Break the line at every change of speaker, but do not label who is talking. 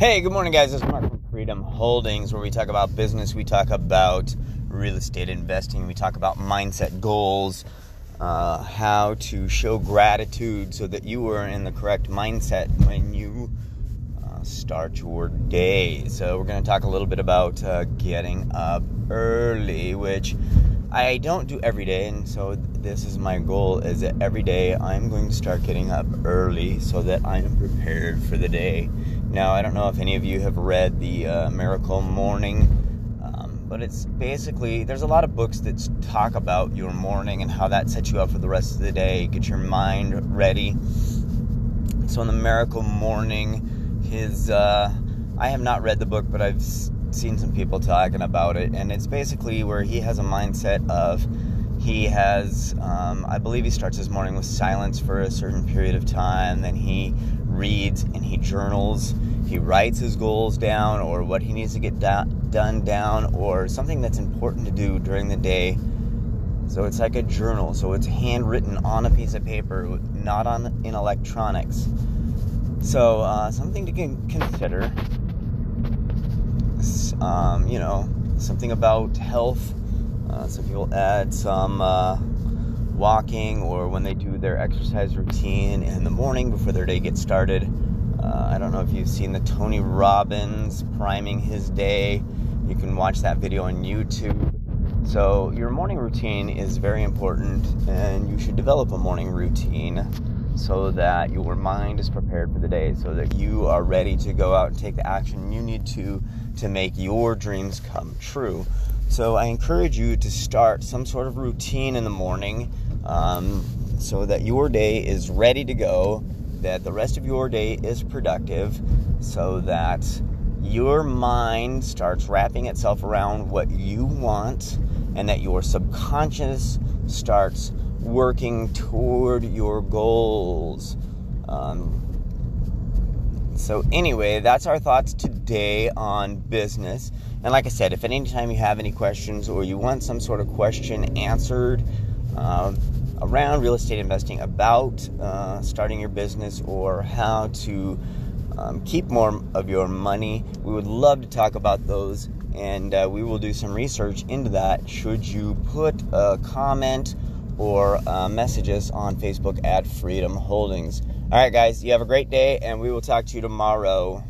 Hey, good morning, guys. This is Mark from Freedom Holdings, where we talk about business, we talk about real estate investing, we talk about mindset goals, uh, how to show gratitude so that you are in the correct mindset when you uh, start your day. So, we're going to talk a little bit about uh, getting up early, which I don't do every day, and so this is my goal: is that every day I'm going to start getting up early so that I am prepared for the day. Now, I don't know if any of you have read the uh, Miracle Morning, um, but it's basically there's a lot of books that talk about your morning and how that sets you up for the rest of the day, get your mind ready. So, in the Miracle Morning, his uh, I have not read the book, but I've seen some people talking about it, and it's basically where he has a mindset of he has, um, I believe, he starts his morning with silence for a certain period of time, then he reads and he journals. He writes his goals down or what he needs to get da- done down or something that's important to do during the day. So it's like a journal. So it's handwritten on a piece of paper, not on in electronics. So uh, something to consider. Um, you know, something about health. Uh, some people add some uh, walking or when they do their exercise routine in the morning before their day gets started. Uh, I don't know if you've seen the Tony Robbins priming his day. You can watch that video on YouTube. So, your morning routine is very important, and you should develop a morning routine so that your mind is prepared for the day, so that you are ready to go out and take the action you need to to make your dreams come true. So, I encourage you to start some sort of routine in the morning um, so that your day is ready to go, that the rest of your day is productive, so that your mind starts wrapping itself around what you want, and that your subconscious starts working toward your goals. Um, so, anyway, that's our thoughts today on business. And like I said, if at any time you have any questions or you want some sort of question answered, uh, around real estate investing, about uh, starting your business, or how to um, keep more of your money. We would love to talk about those, and uh, we will do some research into that. Should you put a comment or uh, messages on Facebook at Freedom Holdings? All right, guys, you have a great day, and we will talk to you tomorrow.